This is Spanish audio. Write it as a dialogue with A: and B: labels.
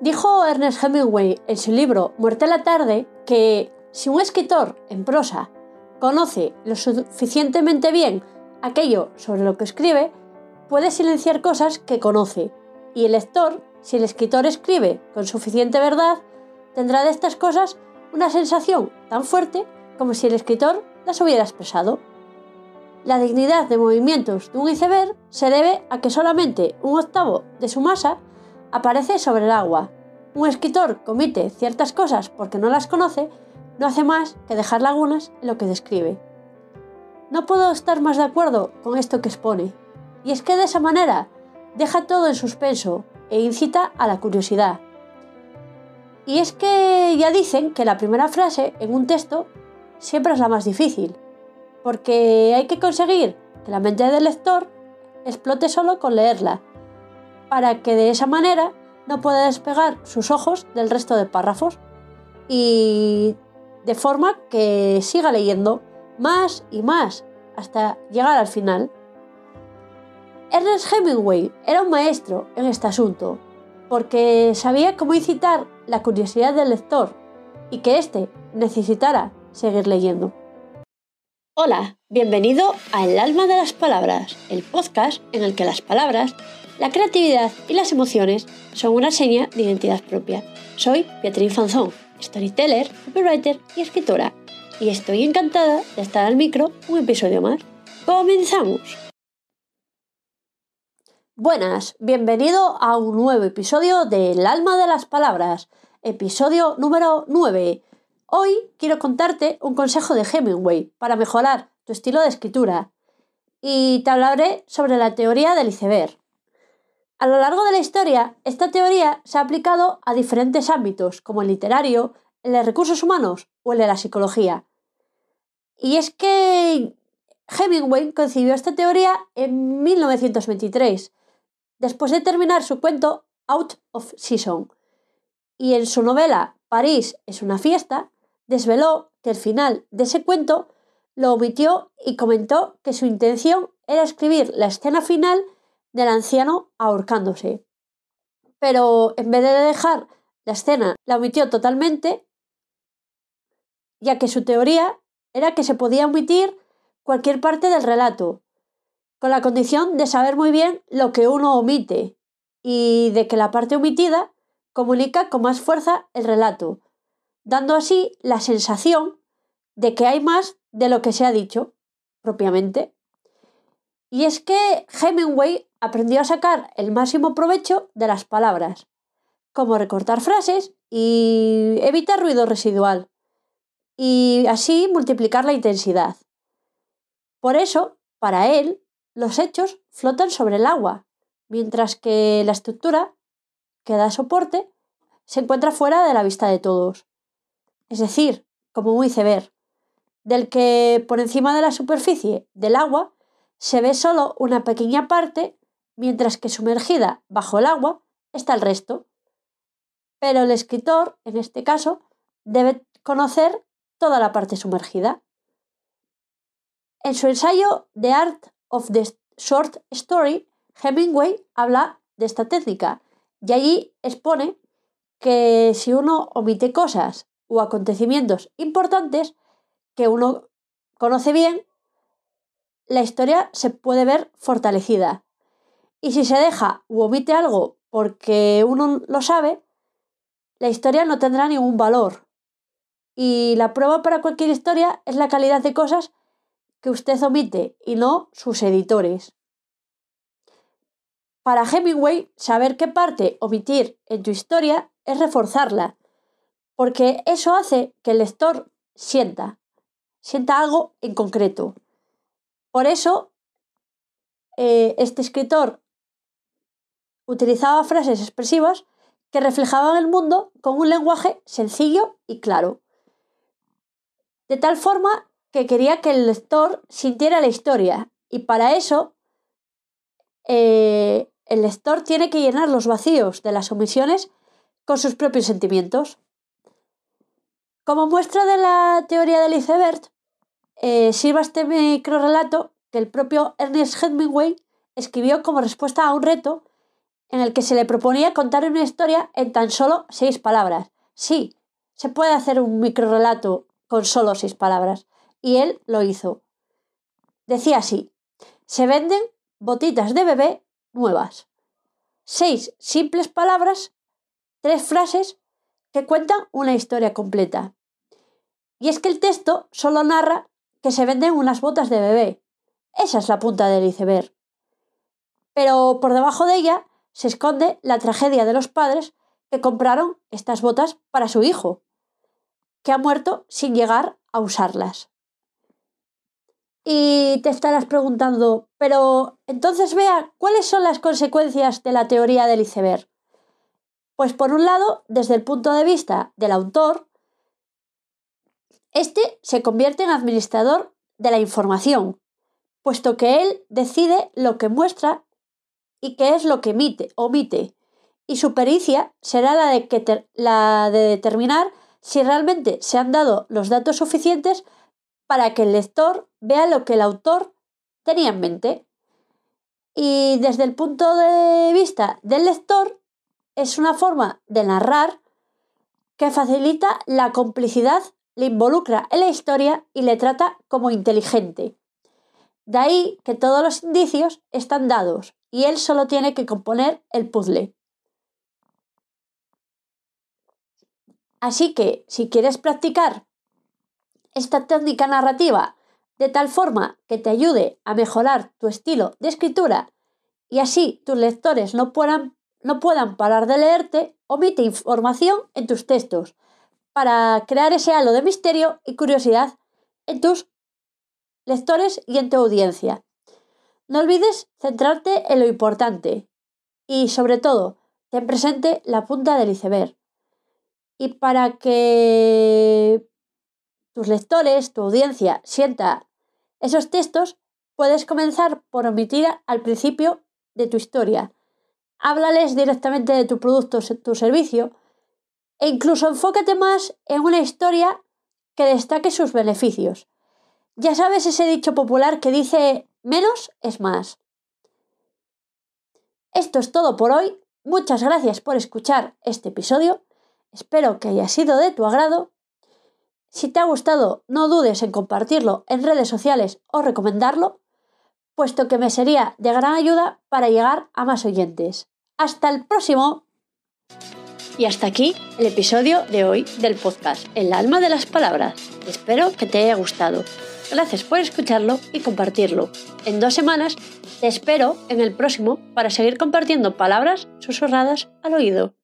A: Dijo Ernest Hemingway en su libro Muerte a la tarde que si un escritor en prosa conoce lo suficientemente bien aquello sobre lo que escribe, puede silenciar cosas que conoce, y el lector, si el escritor escribe con suficiente verdad, tendrá de estas cosas una sensación tan fuerte como si el escritor las hubiera expresado. La dignidad de movimientos de un iceberg se debe a que solamente un octavo de su masa aparece sobre el agua. Un escritor comite ciertas cosas porque no las conoce, no hace más que dejar lagunas en lo que describe. No puedo estar más de acuerdo con esto que expone, y es que de esa manera deja todo en suspenso e incita a la curiosidad. Y es que ya dicen que la primera frase en un texto siempre es la más difícil, porque hay que conseguir que la mente del lector explote solo con leerla, para que de esa manera no pueda despegar sus ojos del resto de párrafos y de forma que siga leyendo más y más hasta llegar al final. Ernest Hemingway era un maestro en este asunto, porque sabía cómo incitar la curiosidad del lector y que éste necesitara seguir leyendo. Hola, bienvenido a El alma de las palabras, el podcast en el que las palabras, la creatividad y las emociones son una seña de identidad propia. Soy Beatriz Fanzón, storyteller, copywriter y escritora, y estoy encantada de estar al micro un episodio más. ¡Comenzamos! Buenas, bienvenido a un nuevo episodio de El alma de las palabras, episodio número 9. Hoy quiero contarte un consejo de Hemingway para mejorar tu estilo de escritura y te hablaré sobre la teoría del iceberg. A lo largo de la historia, esta teoría se ha aplicado a diferentes ámbitos, como el literario, el de recursos humanos o el de la psicología. Y es que Hemingway concibió esta teoría en 1923 después de terminar su cuento Out of Season. Y en su novela París es una fiesta, desveló que el final de ese cuento lo omitió y comentó que su intención era escribir la escena final del anciano ahorcándose. Pero en vez de dejar la escena, la omitió totalmente, ya que su teoría era que se podía omitir cualquier parte del relato, con la condición de saber muy bien lo que uno omite y de que la parte omitida comunica con más fuerza el relato, dando así la sensación de que hay más de lo que se ha dicho propiamente. Y es que Hemingway aprendió a sacar el máximo provecho de las palabras, como recortar frases y evitar ruido residual, y así multiplicar la intensidad. Por eso, para él, los hechos flotan sobre el agua, mientras que la estructura que da soporte se encuentra fuera de la vista de todos. Es decir, como un iceberg, del que por encima de la superficie del agua se ve solo una pequeña parte, mientras que sumergida bajo el agua está el resto. Pero el escritor, en este caso, debe conocer toda la parte sumergida. En su ensayo The Art of the Short Story, Hemingway habla de esta técnica y allí expone que si uno omite cosas o acontecimientos importantes que uno conoce bien, la historia se puede ver fortalecida. Y si se deja u omite algo porque uno lo sabe, la historia no tendrá ningún valor. Y la prueba para cualquier historia es la calidad de cosas que usted omite y no sus editores. Para Hemingway, saber qué parte omitir en tu historia es reforzarla, porque eso hace que el lector sienta, sienta algo en concreto. Por eso, eh, este escritor utilizaba frases expresivas que reflejaban el mundo con un lenguaje sencillo y claro. De tal forma que quería que el lector sintiera la historia y para eso eh, el lector tiene que llenar los vacíos de las omisiones con sus propios sentimientos. Como muestra de la teoría del iceberg, eh, sirva este microrelato que el propio Ernest Hemingway escribió como respuesta a un reto en el que se le proponía contar una historia en tan solo seis palabras. Sí, se puede hacer un microrelato con solo seis palabras, y él lo hizo. Decía así, se venden botitas de bebé nuevas. Seis simples palabras, tres frases que cuentan una historia completa. Y es que el texto solo narra que se venden unas botas de bebé. Esa es la punta del iceberg. Pero por debajo de ella se esconde la tragedia de los padres que compraron estas botas para su hijo, que ha muerto sin llegar a usarlas. Y te estarás preguntando, pero entonces vea, ¿cuáles son las consecuencias de la teoría del iceberg? Pues por un lado, desde el punto de vista del autor, este se convierte en administrador de la información, puesto que él decide lo que muestra y qué es lo que emite, omite, y su pericia será la de, la de determinar si realmente se han dado los datos suficientes para que el lector vea lo que el autor tenía en mente. Y desde el punto de vista del lector, es una forma de narrar que facilita la complicidad, le involucra en la historia y le trata como inteligente. De ahí que todos los indicios están dados y él solo tiene que componer el puzzle. Así que si quieres practicar esta técnica narrativa de tal forma que te ayude a mejorar tu estilo de escritura y así tus lectores no puedan, no puedan parar de leerte, omite información en tus textos para crear ese halo de misterio y curiosidad en tus lectores y en tu audiencia. No olvides centrarte en lo importante y sobre todo, ten presente la punta del iceberg. Y para que tus lectores, tu audiencia sienta esos textos, puedes comenzar por omitir al principio de tu historia. Háblales directamente de tu producto, tu servicio e incluso enfócate más en una historia que destaque sus beneficios. Ya sabes ese dicho popular que dice menos es más. Esto es todo por hoy. Muchas gracias por escuchar este episodio. Espero que haya sido de tu agrado. Si te ha gustado, no dudes en compartirlo en redes sociales o recomendarlo, puesto que me sería de gran ayuda para llegar a más oyentes. Hasta el próximo. Y hasta aquí el episodio de hoy del podcast El alma de las palabras. Espero que te haya gustado. Gracias por escucharlo y compartirlo. En dos semanas te espero en el próximo para seguir compartiendo palabras susurradas al oído.